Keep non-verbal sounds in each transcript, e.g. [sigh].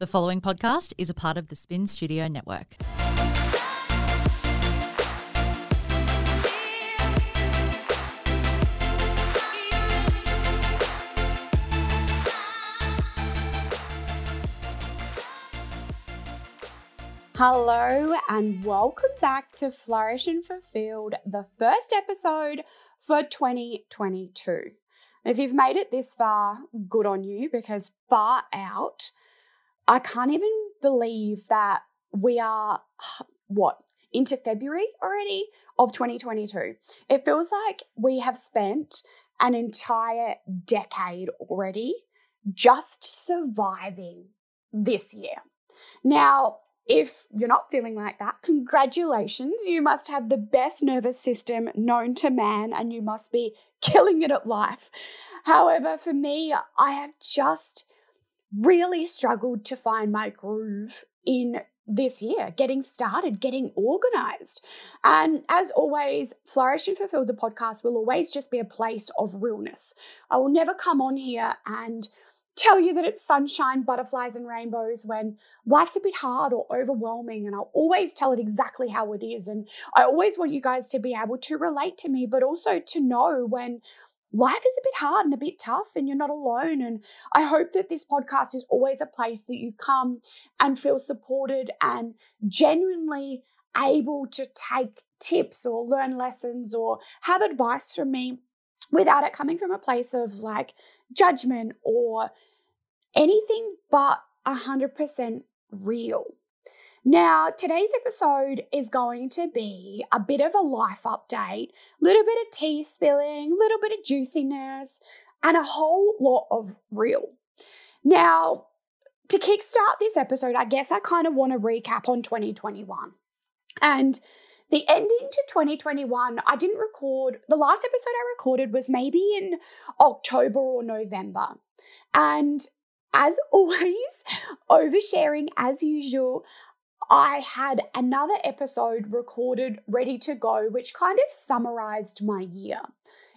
The following podcast is a part of the Spin Studio Network. Hello and welcome back to Flourish and Fulfilled, the first episode for 2022. If you've made it this far, good on you because far out, I can't even believe that we are, [sighs] what, into February already of 2022. It feels like we have spent an entire decade already just surviving this year. Now, if you're not feeling like that, congratulations. You must have the best nervous system known to man and you must be killing it at life. However, for me, I have just really struggled to find my groove in this year, getting started, getting organized. And as always, Flourish and Fulfill the podcast will always just be a place of realness. I will never come on here and tell you that it's sunshine, butterflies, and rainbows when life's a bit hard or overwhelming. And I'll always tell it exactly how it is. And I always want you guys to be able to relate to me, but also to know when life is a bit hard and a bit tough and you're not alone. And I hope that this podcast is always a place that you come and feel supported and genuinely able to take tips or learn lessons or have advice from me without it coming from a place of like judgment or anything but 100% real. Now, today's episode is going to be a bit of a life update, a little bit of tea spilling, a little bit of juiciness, and a whole lot of real. Now, to kickstart this episode, I guess I kind of want to recap on 2021. And the ending to 2021, I didn't record, the last episode I recorded was maybe in October or November. And as [laughs] always, oversharing as usual, I had another episode recorded ready to go, which kind of summarized my year.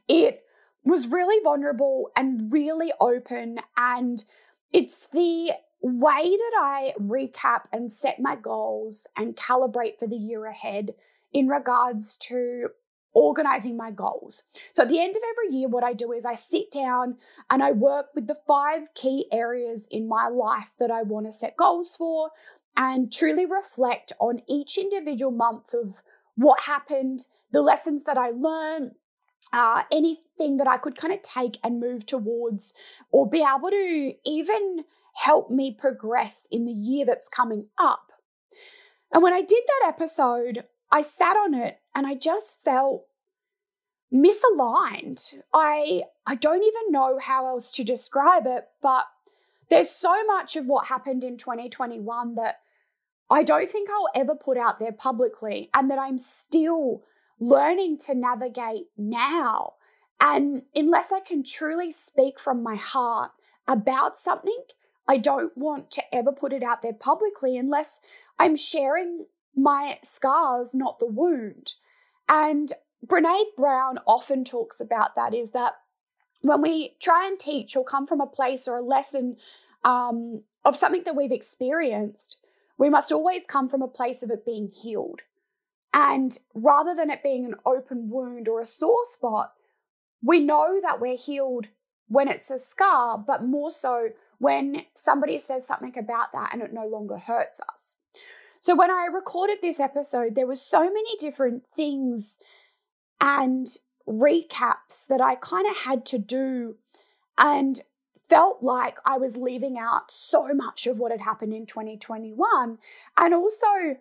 It was really vulnerable and really open, and it's the way that I recap and set my goals and calibrate for the year ahead in regards to organizing my goals. So at the end of every year, what I do is I sit down and I work with the five key areas in my life that I want to set goals for and truly reflect on each individual month of what happened, the lessons that I learned, uh, anything that I could kind of take and move towards, or be able to even help me progress in the year that's coming up. And when I did that episode, I sat on it and I just felt misaligned. I I don't even know how else to describe it, but there's so much of what happened in 2021 that I don't think I'll ever put out there publicly and that I'm still learning to navigate now. And unless I can truly speak from my heart about something, I don't want to ever put it out there publicly unless I'm sharing my scars, not the wound. And Brene Brown often talks about that is that when we try and teach or come from a place or a lesson um, of something that we've experienced, we must always come from a place of it being healed. And rather than it being an open wound or a sore spot, we know that we're healed when it's a scar, but more so when somebody says something about that and it no longer hurts us. So when I recorded this episode, there was so many different things and recaps that I kind of had to do and felt like I was leaving out so much of what had happened in 2021 and also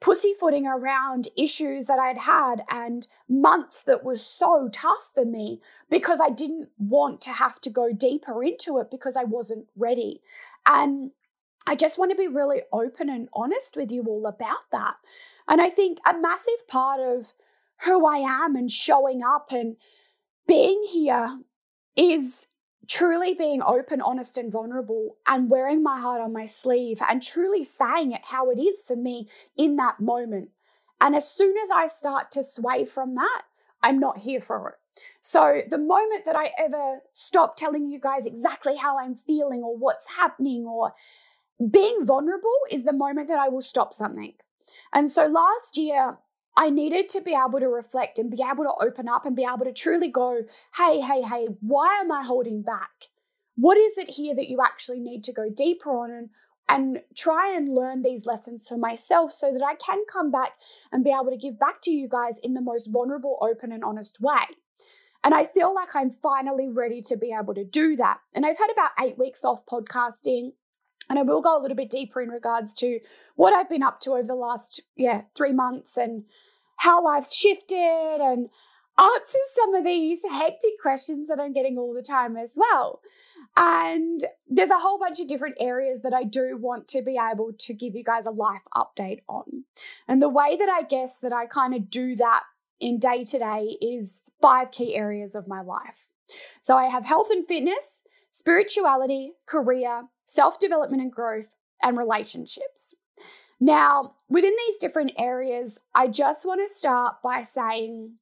pussyfooting around issues that I'd had and months that was so tough for me because I didn't want to have to go deeper into it because I wasn't ready. And I just want to be really open and honest with you all about that. And I think a massive part of who I am and showing up and being here is truly being open, honest, and vulnerable and wearing my heart on my sleeve and truly saying it how it is for me in that moment. And as soon as I start to sway from that, I'm not here for it. So, the moment that I ever stop telling you guys exactly how I'm feeling or what's happening or being vulnerable is the moment that I will stop something. And so last year, I needed to be able to reflect and be able to open up and be able to truly go, hey, hey, hey, why am I holding back? What is it here that you actually need to go deeper on and, and try and learn these lessons for myself so that I can come back and be able to give back to you guys in the most vulnerable, open, and honest way. And I feel like I'm finally ready to be able to do that. And I've had about eight weeks off podcasting. And I will go a little bit deeper in regards to what I've been up to over the last, yeah, three months and how life's shifted and answer some of these hectic questions that I'm getting all the time as well. And there's a whole bunch of different areas that I do want to be able to give you guys a life update on. And the way that I guess that I kind of do that in day to day is five key areas of my life. So I have health and fitness, spirituality, career, self development and growth, and relationships. Now, within these different areas, I just want to start by saying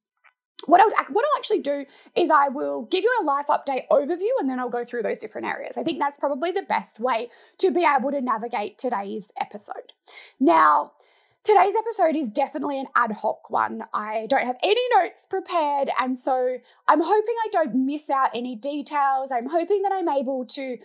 what I'll, what I'll actually do is I will give you a life update overview and then I'll go through those different areas. I think that's probably the best way to be able to navigate today's episode. Now, Today's episode is definitely an ad hoc one. I don't have any notes prepared, and so I'm hoping I don't miss out any details. I'm hoping that I'm able to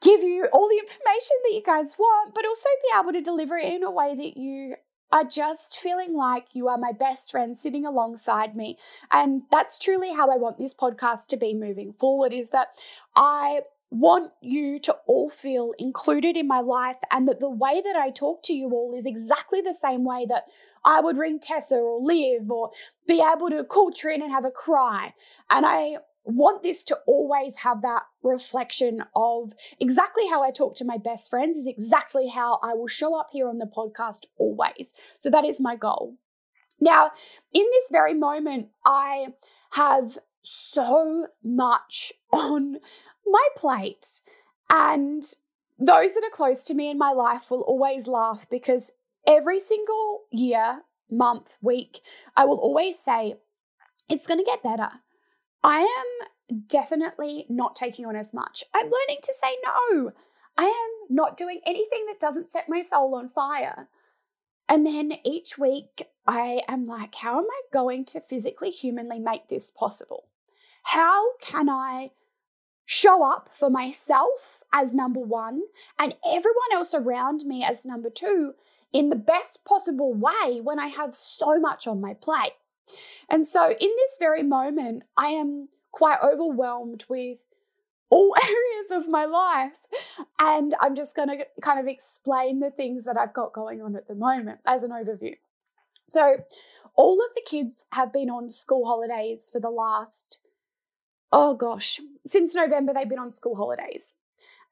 give you all the information that you guys want, but also be able to deliver it in a way that you are just feeling like you are my best friend sitting alongside me. And that's truly how I want this podcast to be moving forward is that I want you to all feel included in my life and that the way that I talk to you all is exactly the same way that I would ring Tessa or Liv or be able to call Trin and have a cry. And I want this to always have that reflection of exactly how I talk to my best friends is exactly how I will show up here on the podcast always. So that is my goal. Now, in this very moment, I have so much on my plate. And those that are close to me in my life will always laugh because every single year, month, week, I will always say, it's going to get better. I am definitely not taking on as much. I'm learning to say no. I am not doing anything that doesn't set my soul on fire. And then each week, I am like, how am I going to physically, humanly make this possible? How can I show up for myself as number one and everyone else around me as number two in the best possible way when I have so much on my plate? And so, in this very moment, I am quite overwhelmed with all [laughs] areas of my life. And I'm just going to kind of explain the things that I've got going on at the moment as an overview. So, all of the kids have been on school holidays for the last oh gosh, since November, they've been on school holidays.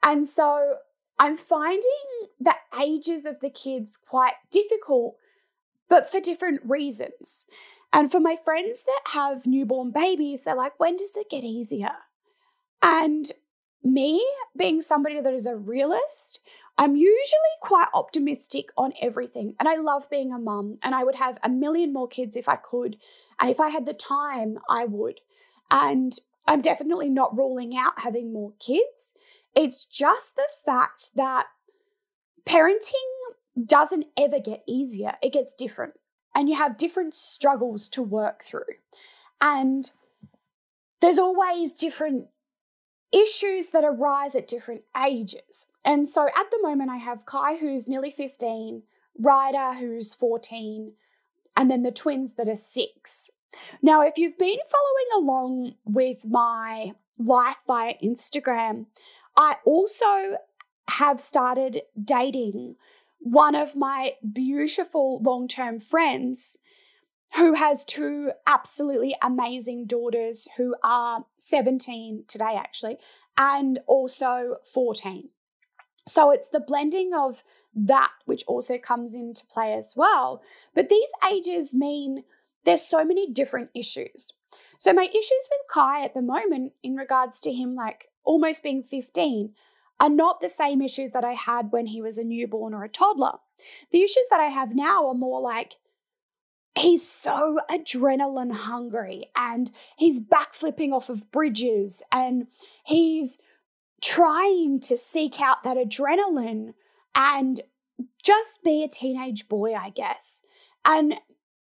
And so I'm finding the ages of the kids quite difficult, but for different reasons. And for my friends that have newborn babies, they're like, when does it get easier? And me, being somebody that is a realist, I'm usually quite optimistic on everything. And I love being a mum, and I would have a million more kids if I could. And if I had the time, I would. And I'm definitely not ruling out having more kids. It's just the fact that parenting doesn't ever get easier, it gets different. And you have different struggles to work through. And there's always different issues that arise at different ages. And so at the moment, I have Kai, who's nearly 15, Ryder, who's 14, and then the twins that are six. Now, if you've been following along with my life via Instagram, I also have started dating one of my beautiful long term friends who has two absolutely amazing daughters who are 17 today, actually, and also 14. So it's the blending of that which also comes into play as well. But these ages mean there's so many different issues. So my issues with Kai at the moment in regards to him like almost being 15 are not the same issues that I had when he was a newborn or a toddler. The issues that I have now are more like he's so adrenaline hungry and he's backflipping off of bridges and he's trying to seek out that adrenaline and just be a teenage boy, I guess. And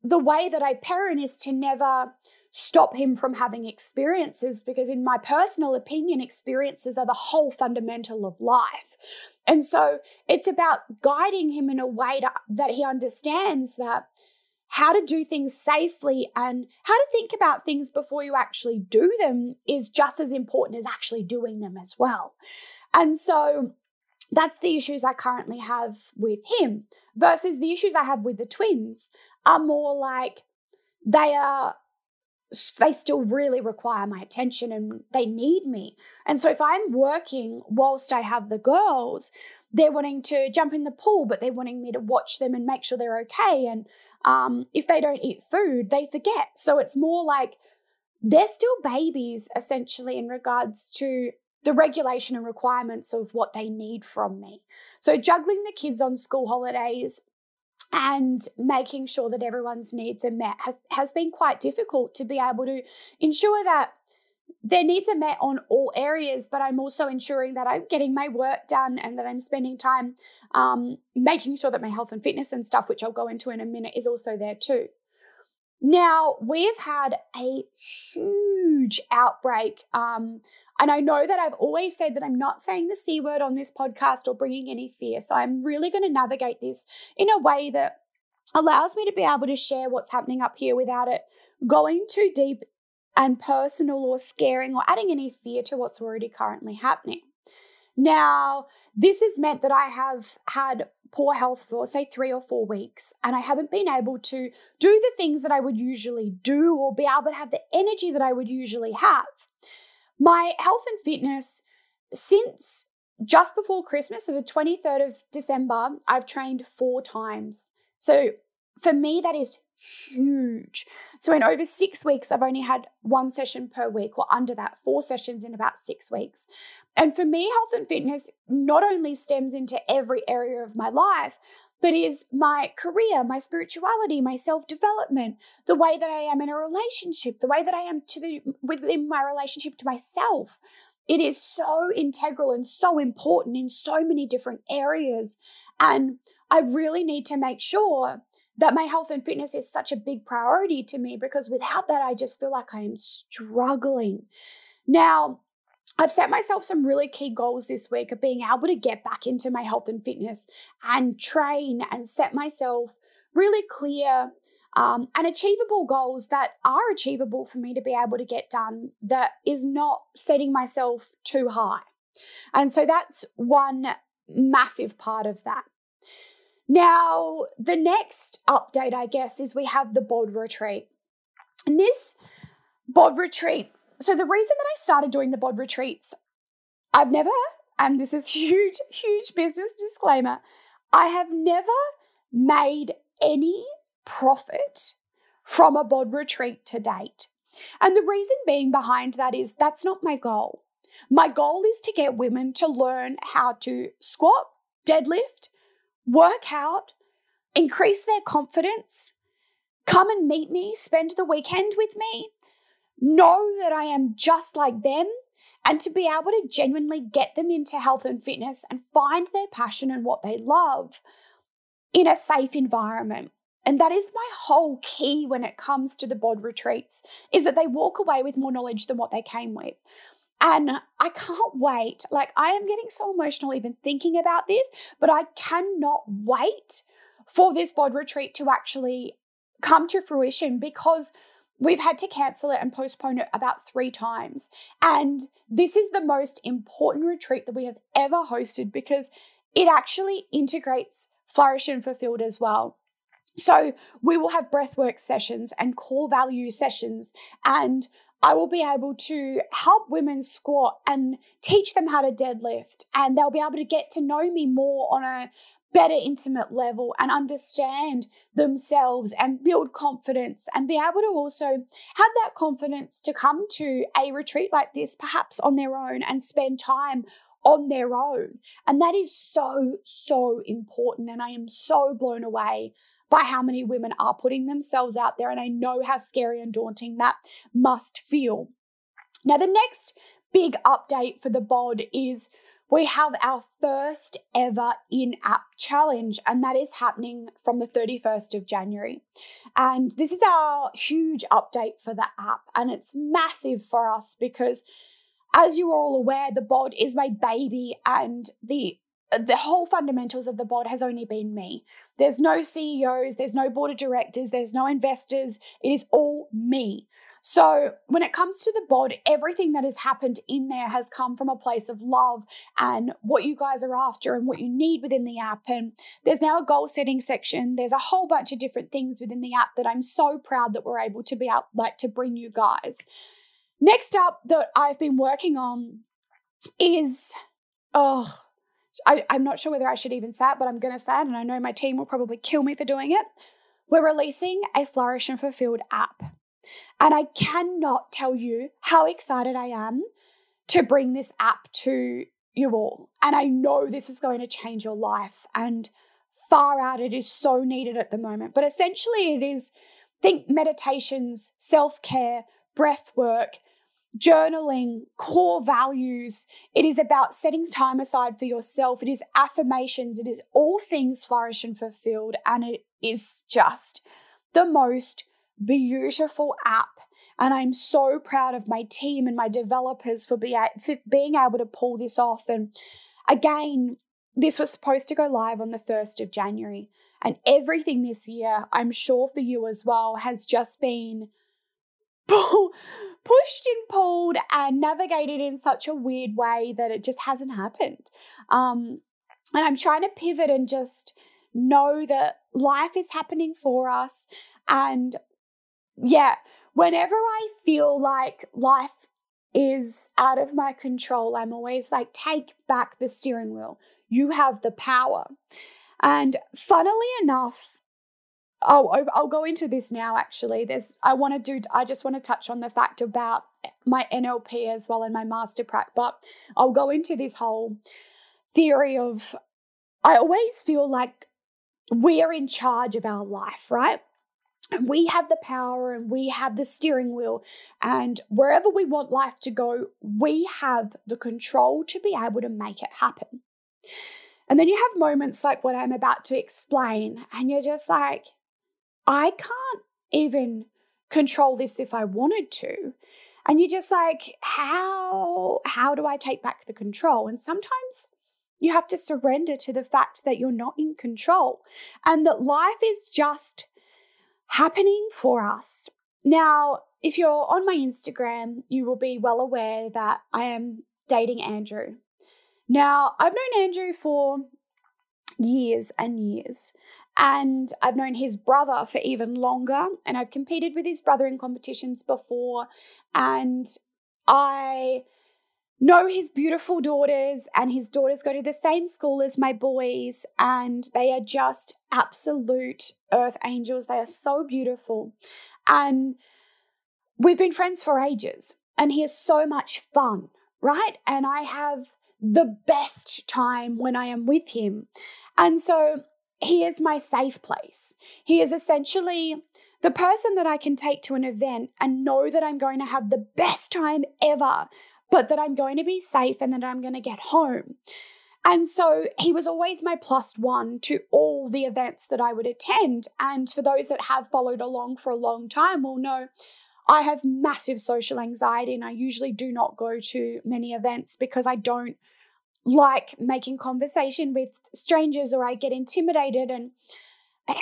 the way that I parent is to never stop him from having experiences because, in my personal opinion, experiences are the whole fundamental of life. And so it's about guiding him in a way to, that he understands that how to do things safely and how to think about things before you actually do them is just as important as actually doing them as well. And so that's the issues I currently have with him versus the issues I have with the twins are more like they are they still really require my attention and they need me. And so if I'm working whilst I have the girls, they're wanting to jump in the pool, but they're wanting me to watch them and make sure they're okay. And um, if they don't eat food, they forget. So it's more like they're still babies, essentially, in regards to the regulation and requirements of what they need from me. So juggling the kids on school holidays and making sure that everyone's needs are met has, has been quite difficult to be able to ensure that their needs are met on all areas, but I'm also ensuring that I'm getting my work done and that I'm spending time um, making sure that my health and fitness and stuff, which I'll go into in a minute, is also there too. Now, we've had a huge outbreak. Um, and I know that I've always said that I'm not saying the C word on this podcast or bringing any fear. So I'm really going to navigate this in a way that allows me to be able to share what's happening up here without it going too deep and personal or scaring or adding any fear to what's already currently happening. Now, this has meant that I have had poor health for, say, three or four weeks, and I haven't been able to do the things that I would usually do or be able to have the energy that I would usually have. My health and fitness, since just before Christmas, so the 23rd of December, I've trained four times. So for me, that is huge. So, in over six weeks, I've only had one session per week, or under that, four sessions in about six weeks. And for me, health and fitness not only stems into every area of my life, but is my career, my spirituality, my self-development, the way that I am in a relationship, the way that I am to the within my relationship to myself. It is so integral and so important in so many different areas. And I really need to make sure that my health and fitness is such a big priority to me because without that, I just feel like I am struggling. Now, I've set myself some really key goals this week of being able to get back into my health and fitness and train and set myself really clear um, and achievable goals that are achievable for me to be able to get done that is not setting myself too high. And so that's one massive part of that. Now, the next update, I guess, is we have the bod retreat. And this bod retreat, so the reason that I started doing the bod retreats, I've never, and this is [laughs] huge, huge business disclaimer, I have never made any profit from a bod retreat to date. And the reason being behind that is that's not my goal. My goal is to get women to learn how to squat, deadlift, work out, increase their confidence, come and meet me, spend the weekend with me, know that I am just like them, and to be able to genuinely get them into health and fitness and find their passion and what they love in a safe environment. And that is my whole key when it comes to the bod retreats is that they walk away with more knowledge than what they came with. And I can't wait. Like, I am getting so emotional even thinking about this, but I cannot wait for this bod retreat to actually come to fruition because we've had to cancel it and postpone it about three times. And this is the most important retreat that we have ever hosted because it actually integrates Flourish and Fulfilled as well. So we will have breathwork sessions and core value sessions and I will be able to help women squat and teach them how to deadlift, and they'll be able to get to know me more on a better intimate level and understand themselves and build confidence and be able to also have that confidence to come to a retreat like this, perhaps on their own, and spend time on their own. And that is so, so important. And I am so blown away by how many women are putting themselves out there. And I know how scary and daunting that must feel. Now, the next big update for the bod is we have our first ever in app challenge, and that is happening from the 31st of January. And this is our huge update for the app, and it's massive for us because, as you are all aware, the bod is my baby, and the the whole fundamentals of the bod has only been me. There's no CEOs, there's no board of directors, there's no investors. It is all me. So, when it comes to the bod, everything that has happened in there has come from a place of love and what you guys are after and what you need within the app. And there's now a goal setting section. There's a whole bunch of different things within the app that I'm so proud that we're able to be out, like to bring you guys. Next up, that I've been working on is, oh, I, I'm not sure whether I should even say it, but I'm going to say it, and I know my team will probably kill me for doing it. We're releasing a Flourish and Fulfilled app. And I cannot tell you how excited I am to bring this app to you all. And I know this is going to change your life. And far out, it is so needed at the moment. But essentially, it is think meditations, self care, breath work, journaling, core values. It is about setting time aside for yourself. It is affirmations. It is all things flourish and fulfilled. And it is just the most beautiful app. And I'm so proud of my team and my developers for, be, for being able to pull this off. And again, this was supposed to go live on the 1st of January. And everything this year, I'm sure for you as well, has just been [laughs] pull, pushed and pulled and navigated in such a weird way that it just hasn't happened. Um, and I'm trying to pivot and just know that life is happening for us. And yeah, whenever I feel like life is out of my control, I'm always like, take back the steering wheel. You have the power. And funnily enough, oh, oh I'll go into this now actually. There's, I want to do, I just want to touch on the fact about my NLP as well and my master prac, but I'll go into this whole theory of, I always feel like we're in charge of our life, right? And we have the power and we have the steering wheel. And wherever we want life to go, we have the control to be able to make it happen. And then you have moments like what I'm about to explain, and you're just like, I can't even control this if I wanted to. And you're just like, how how do I take back the control? And sometimes you have to surrender to the fact that you're not in control and that life is just happening for us. Now, if you're on my Instagram, you will be well aware that I am dating Andrew. Now, I've known Andrew for years and years, and I've known his brother for even longer, and I've competed with his brother in competitions before, and I know his beautiful daughters, and his daughters go to the same school as my boys, and they are just absolute earth angels. They are so beautiful. And we've been friends for ages, and he is so much fun, right? And I have the best time when I am with him. And so he is my safe place. He is essentially the person that I can take to an event and know that I'm going to have the best time ever but that I'm going to be safe and that I'm going to get home. And so he was always my plus one to all the events that I would attend. And for those that have followed along for a long time will know I have massive social anxiety and I usually do not go to many events because I don't like making conversation with strangers or I get intimidated and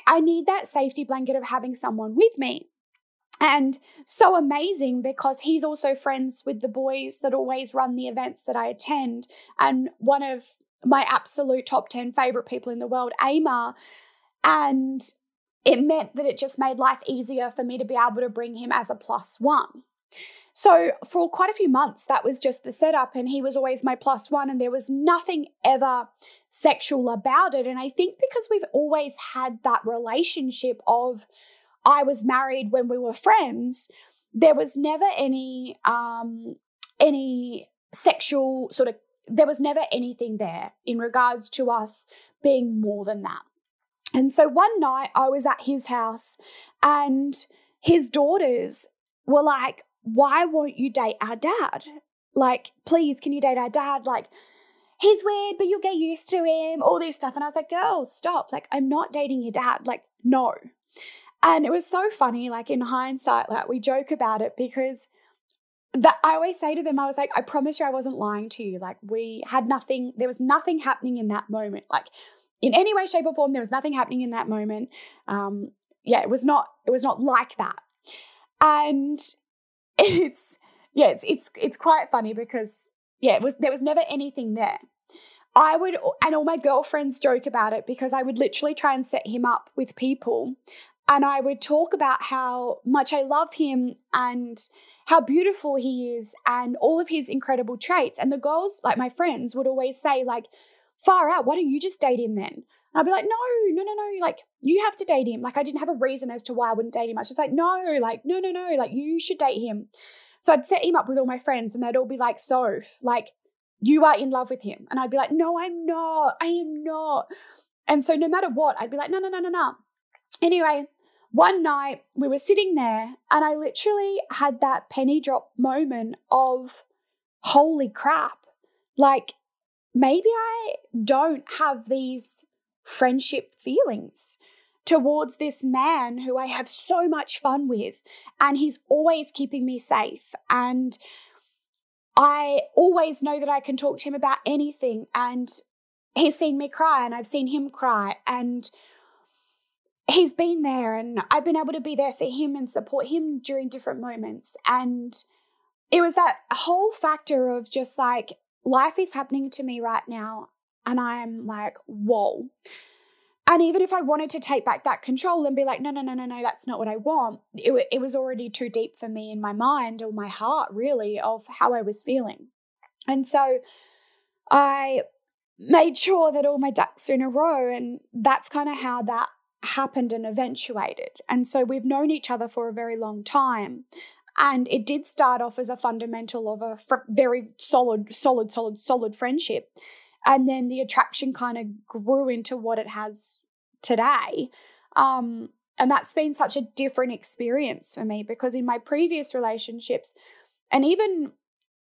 I need that safety blanket of having someone with me. And so amazing because he's also friends with the boys that always run the events that I attend. And one of my absolute top 10 favorite people in the world, Amar. And it meant that it just made life easier for me to be able to bring him as a plus one. So, for quite a few months, that was just the setup, and he was always my plus one, and there was nothing ever sexual about it. And I think because we've always had that relationship of I was married when we were friends, there was never any um, any sexual sort of there was never anything there in regards to us being more than that. And so one night I was at his house and his daughters were like, Why won't you date our dad? Like, please, can you date our dad? Like, he's weird, but you'll get used to him, all this stuff. And I was like, girls, stop. Like, I'm not dating your dad. Like, no. And it was so funny, like in hindsight, like we joke about it because that I always say to them, I was like, I promise you I wasn't lying to you. Like we had nothing, there was nothing happening in that moment. Like in any way, shape, or form, there was nothing happening in that moment. Um, yeah, it was not, it was not like that. And [laughs] it's yeah, it's it's it's quite funny because yeah, it was there was never anything there. I would, and all my girlfriends joke about it because I would literally try and set him up with people. And I would talk about how much I love him and how beautiful he is and all of his incredible traits. And the girls, like my friends, would always say, like, far out, why don't you just date him then? And I'd be like, no, no, no, no, like, you have to date him. Like, I didn't have a reason as to why I wouldn't date him. I was just like, no, like, no, no, no, like, you should date him. So I'd set him up with all my friends and they'd all be like, so, like, you are in love with him. And I'd be like, no, I'm not. I am not. And so no matter what, I'd be like, no, no, no, no, no. Anyway, one night we were sitting there and I literally had that penny drop moment of, holy crap. Like, maybe I don't have these friendship feelings towards this man who I have so much fun with, and he's always keeping me safe. And I always know that I can talk to him about anything. And he's seen me cry, and I've seen him cry. And he's been there, and I've been able to be there for him and support him during different moments. And it was that whole factor of just like, life is happening to me right now. And I'm like, whoa. And even if I wanted to take back that control and be like, no, no, no, no, no, that's not what I want, it, it was already too deep for me in my mind or my heart, really, of how I was feeling. And so I made sure that all my ducks are in a row. And that's kind of how that happened and eventuated. And so we've known each other for a very long time. And it did start off as a fundamental of a fr- very solid, solid, solid, solid friendship. And then the attraction kind of grew into what it has today. Um, and that's been such a different experience for me because in my previous relationships, and even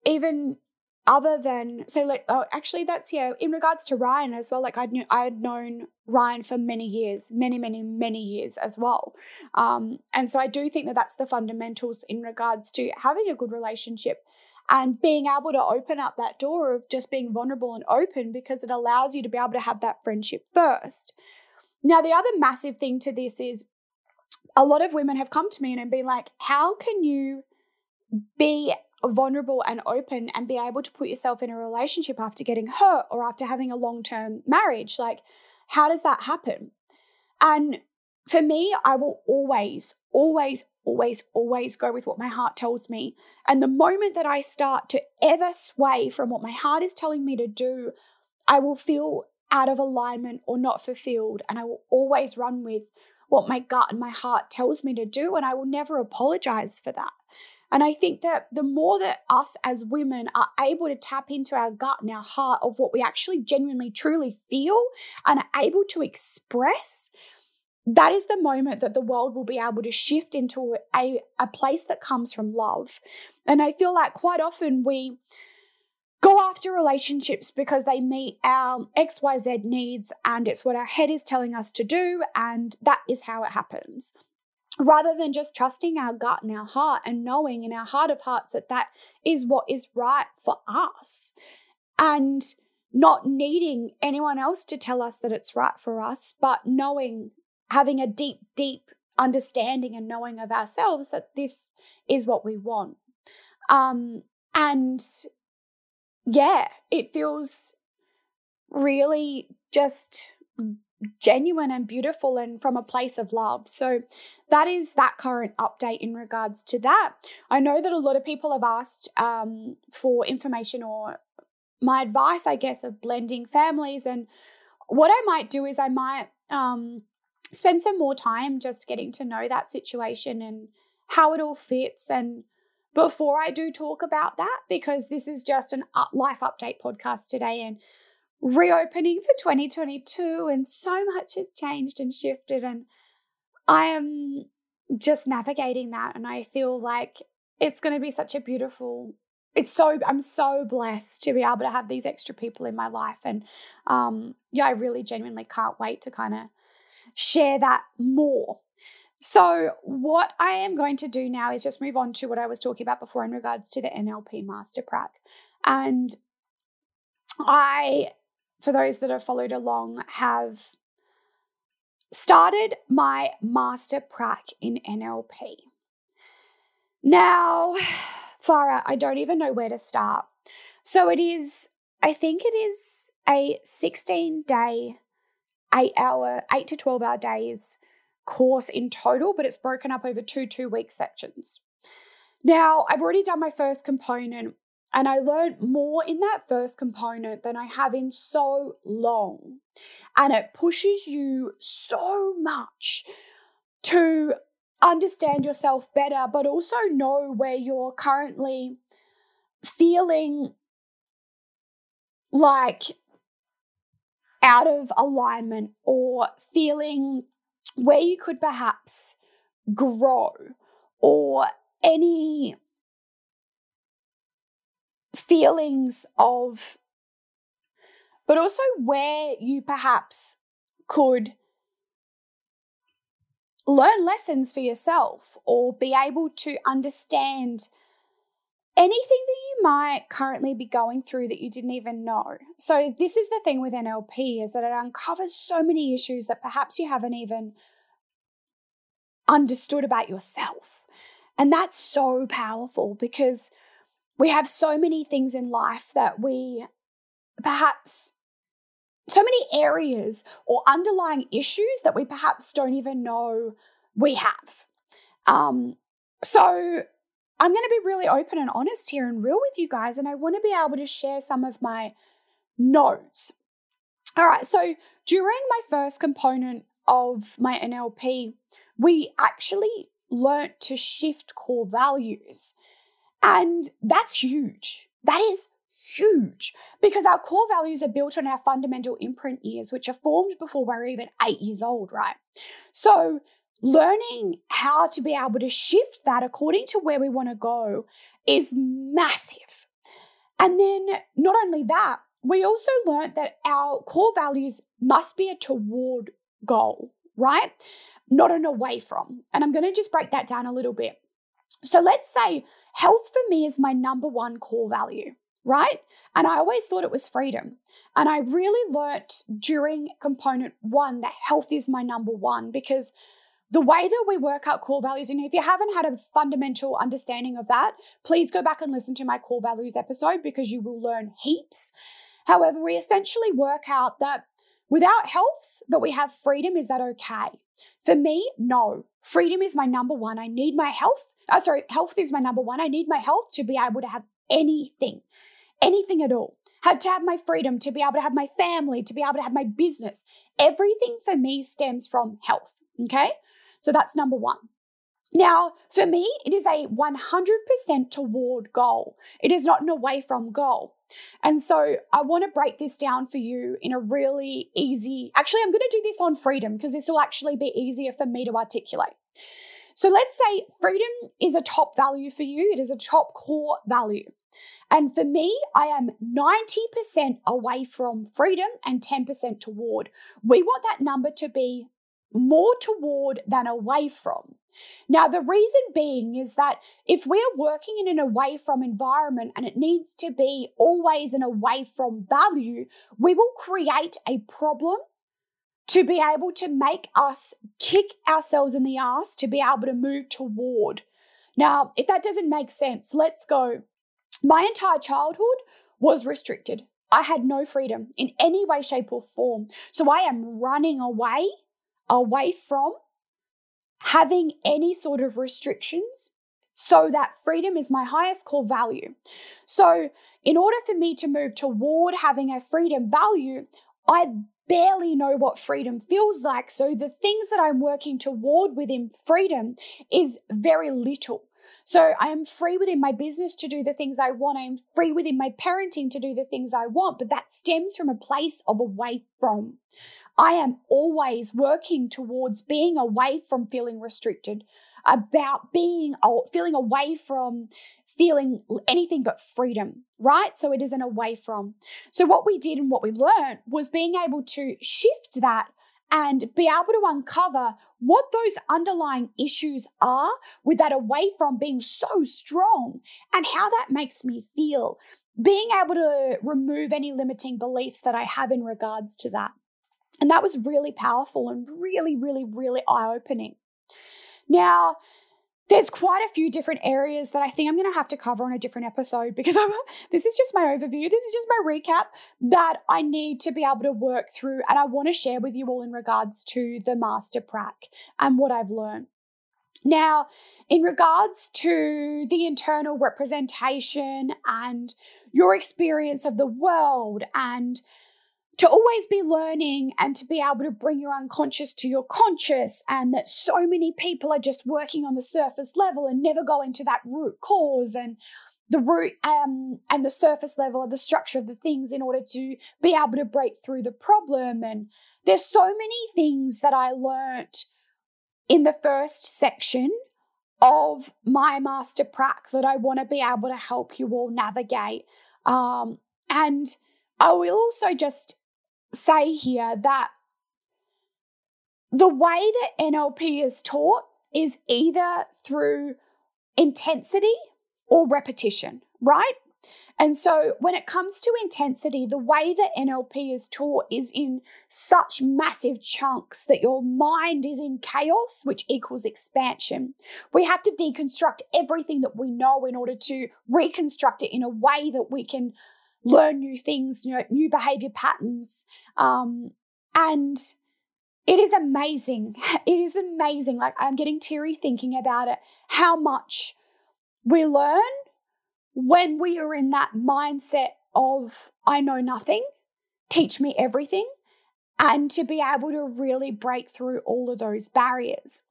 even other than so like oh actually that's yeah in regards to Ryan as well like I knew I had known Ryan for many years many many many years as well um and so I do think that that's the fundamentals in regards to having a good relationship and being able to open up that door of just being vulnerable and open because it allows you to be able to have that friendship first. Now, the other massive thing to this is a lot of women have come to me and been like, How can you be vulnerable and open and be able to put yourself in a relationship after getting hurt or after having a long term marriage? Like, how does that happen? And for me, I will always, always, always, always go with what my heart tells me. And the moment that I start to ever sway from what my heart is telling me to do, I will feel out of alignment or not fulfilled. And I will always run with what my gut and my heart tells me to do. And I will never apologize for that. And I think that the more that us as women are able to tap into our gut and our heart of what we actually genuinely truly feel and are able to express, that is the moment that the world will be able to shift into a, a place that comes from love. And I feel like quite often we go after relationships because they meet our XYZ needs and it's what our head is telling us to do, and that is how it happens. Rather than just trusting our gut and our heart and knowing in our heart of hearts that that is what is right for us. And not needing anyone else to tell us that it's right for us, but knowing having a deep, deep understanding and knowing of ourselves that this is what we want. Um, and yeah, it feels really just genuine and beautiful and from a place of love. So that is that current update in regards to that. I know that a lot of people have asked um, for information or my advice, I guess, of blending families. And what I might do is I might um, spend some more time just getting to know that situation and how it all fits and before I do talk about that because this is just a life update podcast today and reopening for 2022 and so much has changed and shifted and I am just navigating that and I feel like it's going to be such a beautiful it's so I'm so blessed to be able to have these extra people in my life, and um, yeah, I really genuinely can't wait to kind of share that more. So, what I am going to do now is just move on to what I was talking about before in regards to the NLP Master Prac. And I, for those that have followed along, have started my Master Prac in NLP. Now, [sighs] far out, I don't even know where to start. So it is, I think it is a 16 day, eight hour, eight to 12 hour days course in total, but it's broken up over two two week sections. Now, I've already done my first component and I learned more in that first component than I have in so long. And it pushes you so much to understand yourself better, but also know where you're currently feeling like out of alignment or feeling where you could perhaps grow or any feelings of, but also where you perhaps could learn lessons for yourself or be able to understand anything that you might currently be going through that you didn't even know. So this is the thing with NLP is that it uncovers so many issues that perhaps you haven't even understood about yourself. And that's so powerful because we have so many things in life that we perhaps so many areas or underlying issues that we perhaps don't even know we have. Um, so I'm going to be really open and honest here and real with you guys, and I want to be able to share some of my notes. All right, so during my first component of my NLP, we actually learnt to shift core values. And that's huge. That is huge because our core values are built on our fundamental imprint years, which are formed before we're even eight years old, right? So, learning how to be able to shift that according to where we want to go is massive. And then, not only that, we also learned that our core values must be a toward goal, right? Not an away from. And I'm going to just break that down a little bit. So let's say health for me is my number one core value, right? And I always thought it was freedom. And I really learnt during component one that health is my number one because the way that we work out core values, and if you haven't had a fundamental understanding of that, please go back and listen to my core values episode because you will learn heaps. However, we essentially work out that without health, but we have freedom, is that okay? For me, no. Freedom is my number one. I need my health. Uh, sorry, health is my number one. I need my health to be able to have anything, anything at all. Had to have my freedom, to be able to have my family, to be able to have my business. Everything for me stems from health. Okay. So that's number one. Now, for me, it is a 100% toward goal. It is not an away from goal. And so I want to break this down for you in a really easy, actually, I'm going to do this on freedom because this will actually be easier for me to articulate. So let's say freedom is a top value for you, it is a top core value. And for me, I am 90% away from freedom and 10% toward. We want that number to be more toward than away from. Now, the reason being is that if we're working in an away from environment and it needs to be always an away from value, we will create a problem to be able to make us kick ourselves in the ass to be able to move toward. Now, if that doesn't make sense, let's go. My entire childhood was restricted. I had no freedom in any way, shape, or form. So I am running away away from having any sort of restrictions so that freedom is my highest core value. So, in order for me to move toward having a freedom value, I barely know what freedom feels like. So, the things that I'm working toward within freedom is very little. So, I am free within my business to do the things I want. I am free within my parenting to do the things I want, but that stems from a place of away from. I am always working towards being away from feeling restricted, about being feeling away from feeling anything but freedom, right? So it is an away from. So what we did and what we learned was being able to shift that and be able to uncover what those underlying issues are with that away from being so strong and how that makes me feel. Being able to remove any limiting beliefs that I have in regards to that. And that was really powerful and really, really, really eye opening. Now, there's quite a few different areas that I think I'm going to have to cover on a different episode because [laughs] I'm, this is just my overview. This is just my recap that I need to be able to work through. And I want to share with you all in regards to the Master Prac and what I've learned. Now, in regards to the internal representation and your experience of the world and to always be learning and to be able to bring your unconscious to your conscious, and that so many people are just working on the surface level and never go into that root cause and the root um, and the surface level of the structure of the things in order to be able to break through the problem. And there's so many things that I learnt in the first section of my master prac that I want to be able to help you all navigate. Um, and I will also just say here that the way that NLP is taught is either through intensity or repetition, right? And so when it comes to intensity, the way that NLP is taught is in such massive chunks that your mind is in chaos, which equals expansion. We have to deconstruct everything that we know in order to reconstruct it in a way that we can learn new things, you know, new behavior patterns. Um, and it is amazing. [laughs] It is amazing. Like I'm getting teary thinking about it, how much we learn when we are in that mindset of, I know nothing, teach me everything, and to be able to really break through all of those barriers.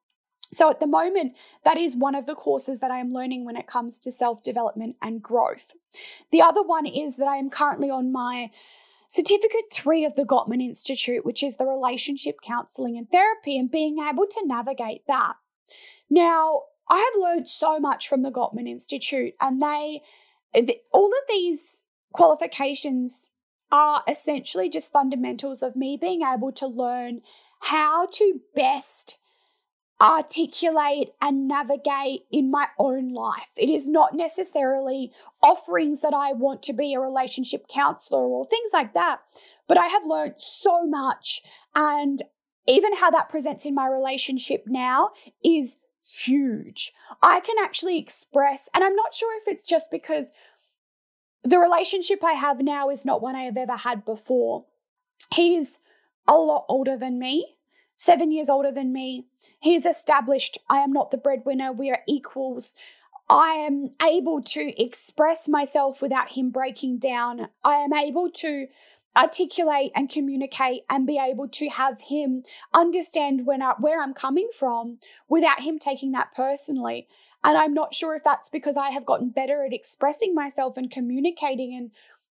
So at the moment, that is one of the courses that I am learning when it comes to self development and growth. The other one is that I am currently on my certificate three of the Gottman Institute, which is the relationship counseling and therapy, and being able to navigate that. Now, I have learned so much from the Gottman Institute, and they, all of these qualifications are essentially just fundamentals of me being able to learn how to best articulate and navigate in my own life. It is not necessarily offerings that I want to be a relationship counselor or things like that, but I have learned so much. And even how that presents in my relationship now is huge. I can actually express, and I'm not sure if it's just because the relationship I have now is not one I have ever had before. He's a lot older than me seven years older than me. He's established I am not the breadwinner, we are equals. I am able to express myself without him breaking down. I am able to articulate and communicate and be able to have him understand when I, where I'm coming from without him taking that personally. And I'm not sure if that's because I have gotten better at expressing myself and communicating and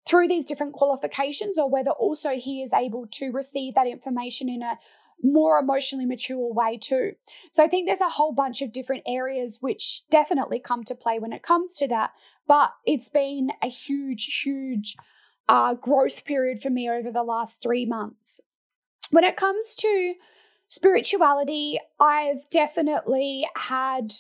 through these different qualifications, or whether also he is able to receive that information in a more emotionally mature way too. So I think there's a whole bunch of different areas which definitely come to play when it comes to that. But it's been a huge, huge uh, growth period for me over the last three months. When it comes to spirituality, I've definitely had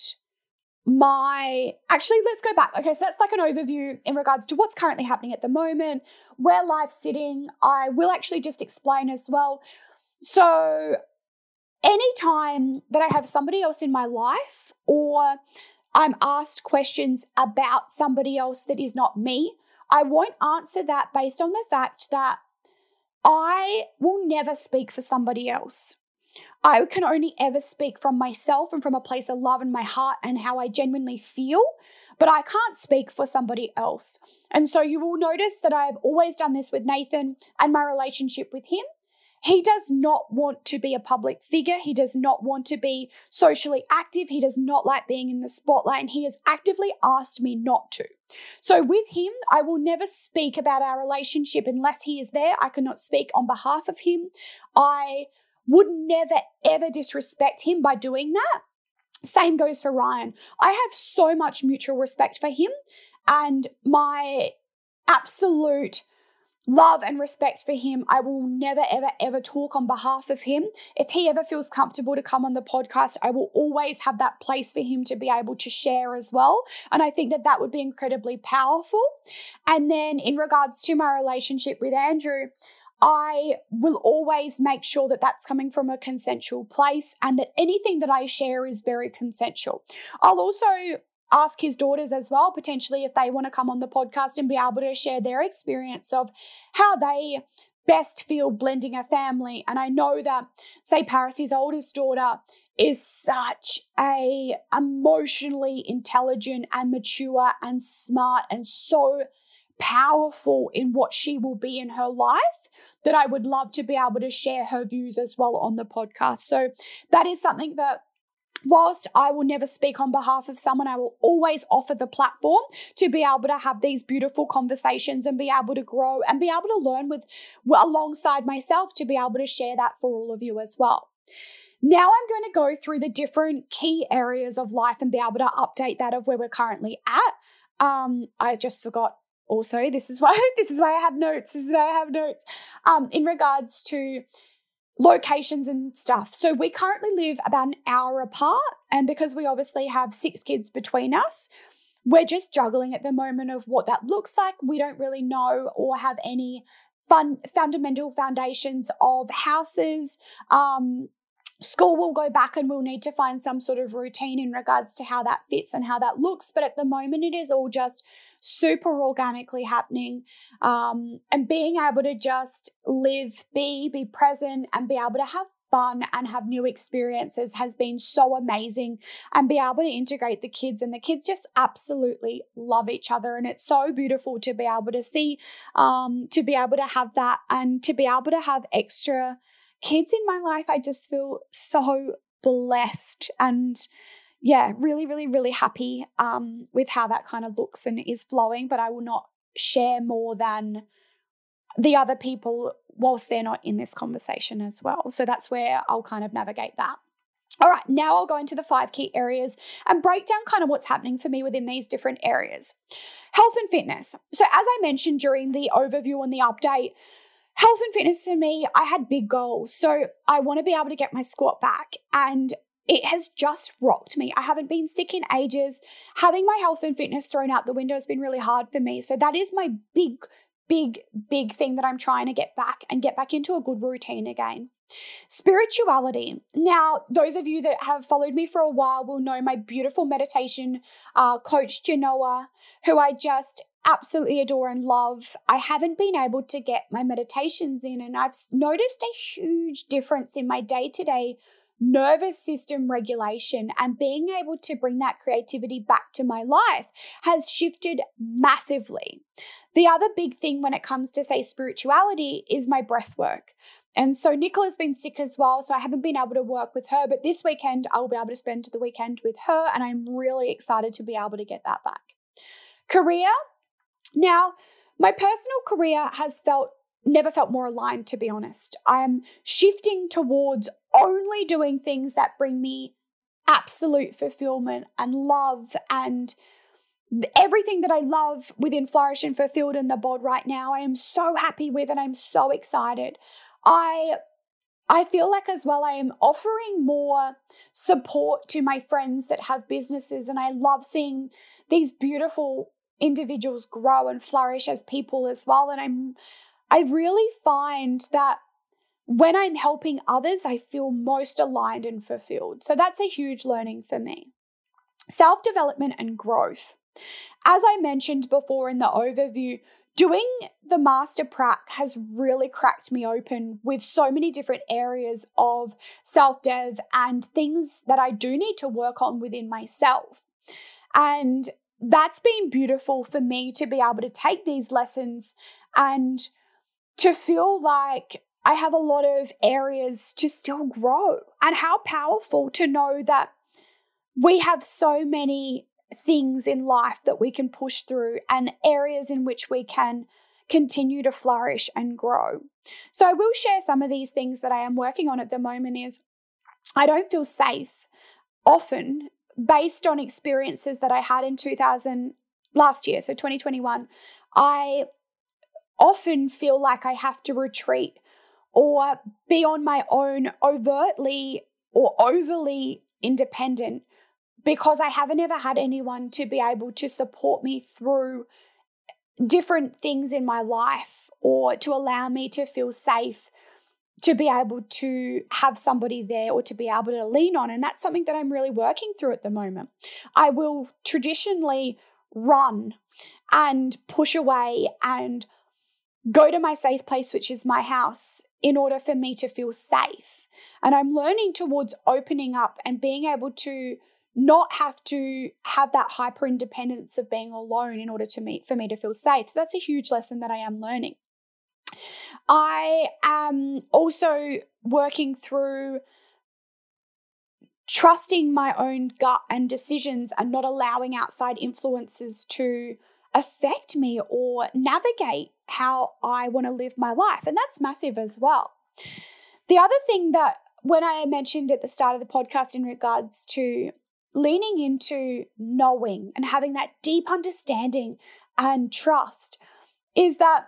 my actually let's go back okay so that's like an overview in regards to what's currently happening at the moment where life's sitting i will actually just explain as well so, anytime that I have somebody else in my life or I'm asked questions about somebody else that is not me, I won't answer that based on the fact that I will never speak for somebody else. I can only ever speak from myself and from a place of love in my heart and how I genuinely feel, but I can't speak for somebody else. And so you will notice that I've always done this with Nathan and my relationship with him. He does not want to be a public figure. He does not want to be socially active. He does not like being in the spotlight, and he has actively asked me not to. So, with him, I will never speak about our relationship unless he is there. I cannot speak on behalf of him. I would never, ever disrespect him by doing that. Same goes for Ryan. I have so much mutual respect for him and my absolute love and respect for him. I will never, ever, ever talk on behalf of him. If he ever feels comfortable to come on the podcast, I will always have that place for him to be able to share as well. And I think that that would be incredibly powerful. And then in regards to my relationship with Andrew, I will always make sure that that's coming from a consensual place and that anything that I share is very consensual. I'll also ask his daughters as well, potentially, if they want to come on the podcast and be able to share their experience of how they best feel blending a family. And I know that, say, Paris' oldest daughter is such a emotionally intelligent and mature and smart and so powerful in what she will be in her life that I would love to be able to share her views as well on the podcast. So that is something that whilst I will never speak on behalf of someone, I will always offer the platform to be able to have these beautiful conversations and be able to grow and be able to learn with alongside myself to be able to share that for all of you as well. Now I'm going to go through the different key areas of life and be able to update that of where we're currently at. Um, I just forgot also this is why [laughs] this is why I have notes. This is why I have notes. Um, in regards to locations and stuff. So we currently live about an hour apart. And because we obviously have six kids between us, we're just juggling at the moment of what that looks like. We don't really know or have any fun fundamental foundations of houses. Um, school will go back and we'll need to find some sort of routine in regards to how that fits and how that looks. But at the moment, it is all just super organically happening um, and being able to just live, be, be present, and be able to have fun and have new experiences has been so amazing and be able to integrate the kids and the kids just absolutely love each other and it's so beautiful to be able to see um, to be able to have that and to be able to have extra kids in my life. I just feel so blessed and yeah, really, really, really happy um, with how that kind of looks and is flowing. But I will not share more than the other people whilst they're not in this conversation as well. So that's where I'll kind of navigate that. All right, now I'll go into the five key areas and break down kind of what's happening for me within these different areas. Health and fitness. So, as I mentioned during the overview and the update, health and fitness for me, I had big goals. So, I want to be able to get my squat back. And it has just rocked me. I haven't been sick in ages. Having my health and fitness thrown out the window has been really hard for me. So that is my big, big, big thing that I'm trying to get back and get back into a good routine again. Spirituality. Now, those of you that have followed me for a while will know my beautiful meditation uh, coach, Genoa, who I just absolutely adore and love. I haven't been able to get my meditations in, and I've noticed a huge difference in my day to day nervous system regulation and being able to bring that creativity back to my life has shifted massively. The other big thing when it comes to, say, spirituality is my breath work. And so Nicola's been sick as well, so I haven't been able to work with her. But this weekend, I will be able to spend the weekend with her, and I'm really excited to be able to get that back. Career. Now, my personal career has felt never felt more aligned, to be honest. I'm shifting towards only doing things that bring me absolute fulfillment and love and everything that I love within Flourish and Fulfilled in the bod right now. I am so happy with and I'm so excited. I I feel like as well I am offering more support to my friends that have businesses and I love seeing these beautiful individuals grow and flourish as people as well and I'm I really find that when I'm helping others, I feel most aligned and fulfilled. So that's a huge learning for me. Self development and growth. As I mentioned before in the overview, doing the master prac has really cracked me open with so many different areas of self dev and things that I do need to work on within myself. And that's been beautiful for me to be able to take these lessons and to feel like I have a lot of areas to still grow. And how powerful to know that we have so many things in life that we can push through and areas in which we can continue to flourish and grow. So I will share some of these things that I am working on at the moment is I don't feel safe often based on experiences that I had in 2000 last year, so 2021, I often feel like I have to retreat or be on my own overtly or overly independent because I haven't ever had anyone to be able to support me through different things in my life or to allow me to feel safe to be able to have somebody there or to be able to lean on. And that's something that I'm really working through at the moment. I will traditionally run and push away and go to my safe place, which is my house, in order for me to feel safe. And I'm learning towards opening up and being able to not have to have that hyper independence of being alone in order to meet for me to feel safe. So that's a huge lesson that I am learning. I am also working through trusting my own gut and decisions and not allowing outside influences to affect me or navigate how I want to live my life. And that's massive as well. The other thing that when I mentioned at the start of the podcast in regards to leaning into knowing and having that deep understanding and trust is that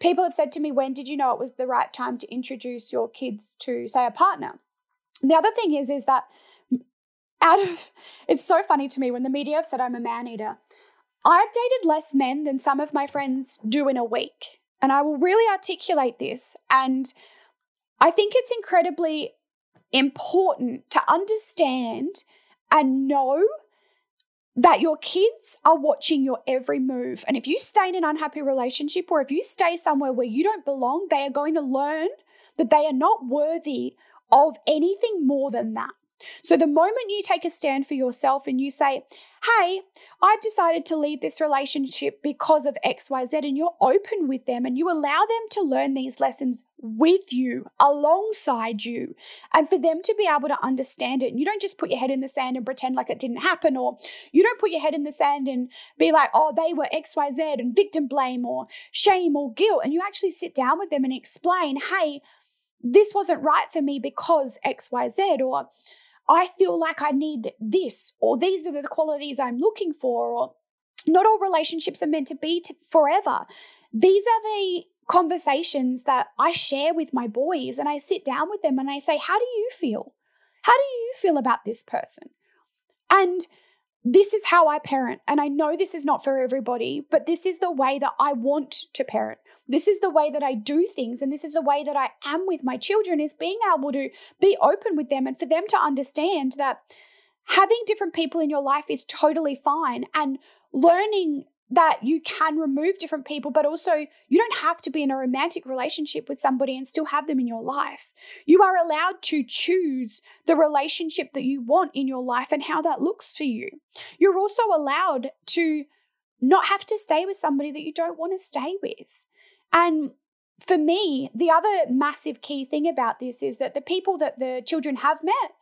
people have said to me, When did you know it was the right time to introduce your kids to, say, a partner? And the other thing is, is that out of it's so funny to me when the media have said I'm a man eater. I've dated less men than some of my friends do in a week. And I will really articulate this. And I think it's incredibly important to understand and know that your kids are watching your every move. And if you stay in an unhappy relationship or if you stay somewhere where you don't belong, they are going to learn that they are not worthy of anything more than that. So the moment you take a stand for yourself and you say, hey, I've decided to leave this relationship because of XYZ, and you're open with them and you allow them to learn these lessons with you, alongside you, and for them to be able to understand it. And you don't just put your head in the sand and pretend like it didn't happen, or you don't put your head in the sand and be like, oh, they were XYZ and victim blame or shame or guilt. And you actually sit down with them and explain, hey, this wasn't right for me because XYZ, or I feel like I need this, or these are the qualities I'm looking for, or not all relationships are meant to be to forever. These are the conversations that I share with my boys, and I sit down with them and I say, How do you feel? How do you feel about this person? And this is how I parent. And I know this is not for everybody, but this is the way that I want to parent. This is the way that I do things. And this is the way that I am with my children is being able to be open with them and for them to understand that having different people in your life is totally fine and learning that you can remove different people, but also you don't have to be in a romantic relationship with somebody and still have them in your life. You are allowed to choose the relationship that you want in your life and how that looks for you. You're also allowed to not have to stay with somebody that you don't want to stay with. And for me, the other massive key thing about this is that the people that the children have met,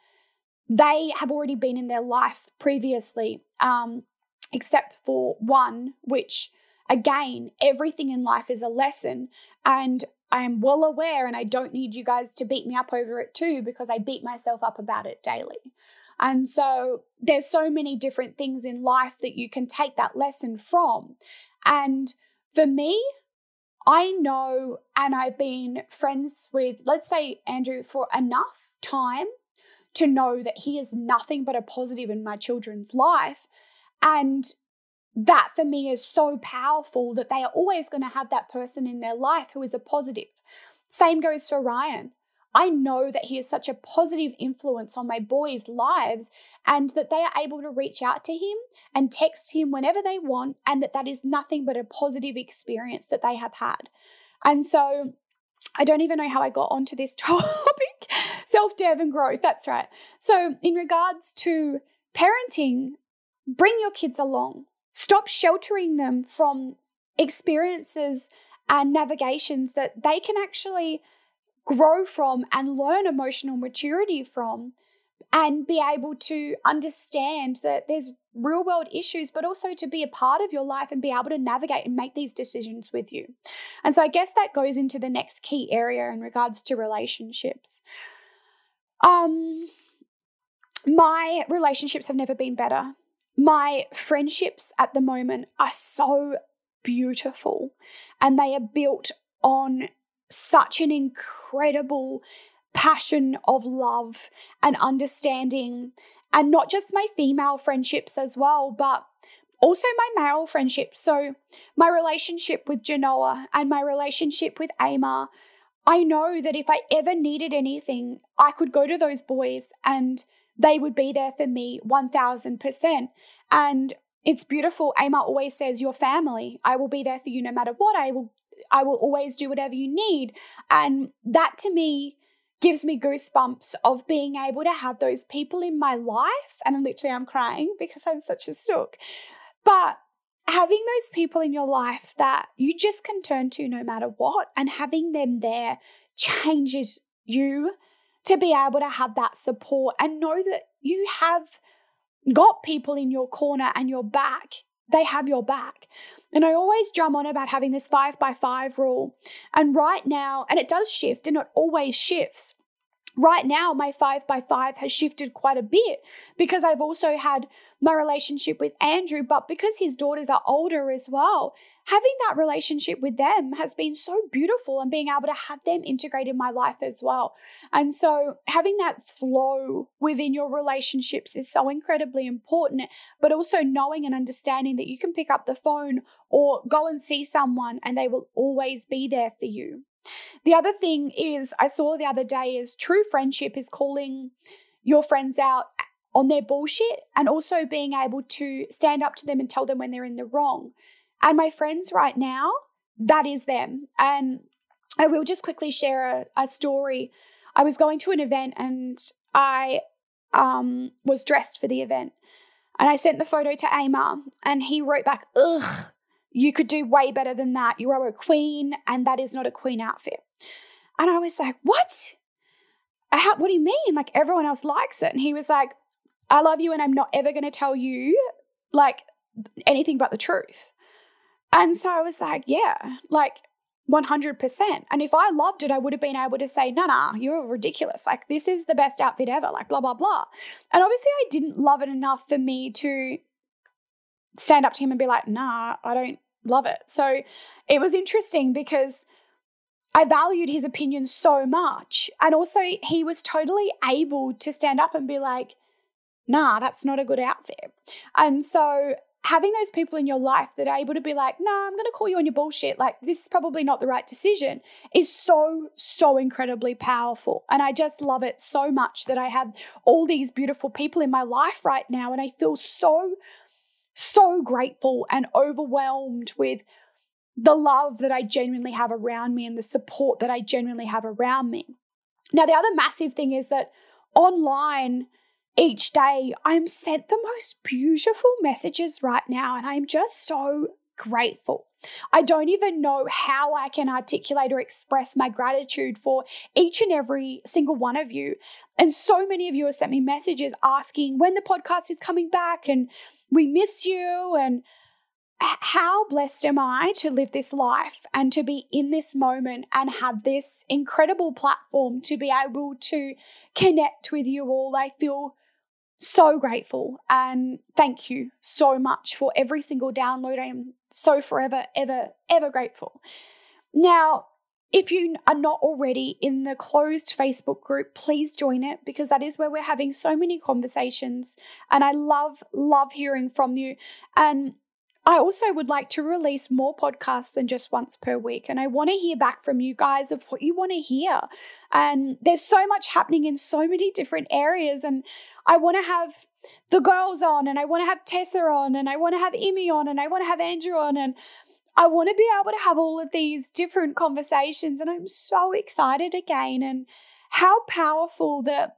they have already been in their life previously. Um, except for one, which again, everything in life is a lesson. And I am well aware, and I don't need you guys to beat me up over it too, because I beat myself up about it daily. And so there's so many different things in life that you can take that lesson from. And for me, I know, and I've been friends with, let's say, Andrew, for enough time to know that he is nothing but a positive in my children's life. And that for me is so powerful that they are always going to have that person in their life who is a positive. Same goes for Ryan. I know that he is such a positive influence on my boys' lives and that they are able to reach out to him and text him whenever they want, and that that is nothing but a positive experience that they have had. And so I don't even know how I got onto this [laughs] topic self dev and growth. That's right. So, in regards to parenting, bring your kids along. Stop sheltering them from experiences and navigations that they can actually grow from and learn emotional maturity from and be able to understand that there's real world issues, but also to be a part of your life and be able to navigate and make these decisions with you. And so I guess that goes into the next key area in regards to relationships. Um, my relationships have never been better. My friendships at the moment are so beautiful and they are built on such an incredible passion of love and understanding. And not just my female friendships as well, but also my male friendships. So, my relationship with Genoa and my relationship with Amar, I know that if I ever needed anything, I could go to those boys and they would be there for me 1000%. And it's beautiful. Amar always says, Your family, I will be there for you no matter what. I will I will always do whatever you need. And that to me gives me goosebumps of being able to have those people in my life. And literally, I'm crying because I'm such a stook. But having those people in your life that you just can turn to no matter what, and having them there changes you to be able to have that support and know that you have got people in your corner and your back they have your back. And I always drum on about having this five by five rule. And right now, and it does shift and it always shifts. Right now, my five by five has shifted quite a bit because I've also had my relationship with Andrew, but because his daughters are older as well, having that relationship with them has been so beautiful and being able to have them integrate in my life as well. And so having that flow within your relationships is so incredibly important, but also knowing and understanding that you can pick up the phone or go and see someone and they will always be there for you. The other thing is, I saw the other day is true friendship is calling your friends out on their bullshit and also being able to stand up to them and tell them when they're in the wrong. And my friends right now, that is them. And I will just quickly share a, a story. I was going to an event and I um, was dressed for the event. And I sent the photo to Amar and he wrote back, ugh, you could do way better than that. You are a queen and that is not a queen outfit. And I was like, what? How, what do you mean? Like everyone else likes it. And he was like, I love you and I'm not ever going to tell you like anything but the truth. And so I was like, yeah, like 100%. And if I loved it, I would have been able to say, nah, nah, you're ridiculous. Like, this is the best outfit ever, like, blah, blah, blah. And obviously, I didn't love it enough for me to stand up to him and be like, nah, I don't love it. So it was interesting because I valued his opinion so much. And also, he was totally able to stand up and be like, nah, that's not a good outfit. And so having those people in your life that are able to be like, nah, I'm going to call you on your bullshit, like this is probably not the right decision, is so, so incredibly powerful. And I just love it so much that I have all these beautiful people in my life right now. And I feel so, so grateful and overwhelmed with the love that I genuinely have around me and the support that I genuinely have around me. Now, the other massive thing is that online, each day, I'm sent the most beautiful messages right now, and I'm just so grateful. I don't even know how I can articulate or express my gratitude for each and every single one of you. And so many of you have sent me messages asking when the podcast is coming back and we miss you and how blessed am I to live this life and to be in this moment and have this incredible platform to be able to connect with you all. I feel so grateful and thank you so much for every single download. I am so forever, ever, ever grateful. Now, if you are not already in the closed Facebook group, please join it because that is where we're having so many conversations. And I love, love hearing from you. And I also would like to release more podcasts than just once per week. And I want to hear back from you guys of what you want to hear. And there's so much happening in so many different areas. And I want to have the girls on, and I want to have Tessa on, and I want to have Imi on, and I want to have Andrew on. And I want to be able to have all of these different conversations. And I'm so excited again. And how powerful that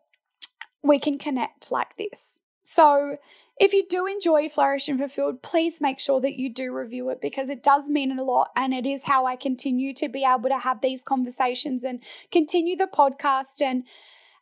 we can connect like this. So, if you do enjoy Flourish and Fulfilled, please make sure that you do review it because it does mean a lot and it is how I continue to be able to have these conversations and continue the podcast. And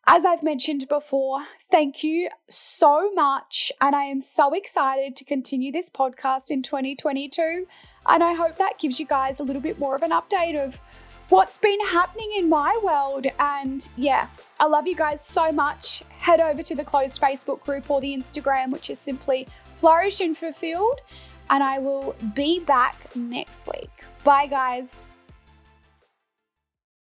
as I've mentioned before, thank you so much. And I am so excited to continue this podcast in 2022. And I hope that gives you guys a little bit more of an update of what's been happening in my world. And yeah, I love you guys so much. Head over to the closed Facebook group or the Instagram, which is simply Flourish and Fulfilled. And I will be back next week. Bye, guys.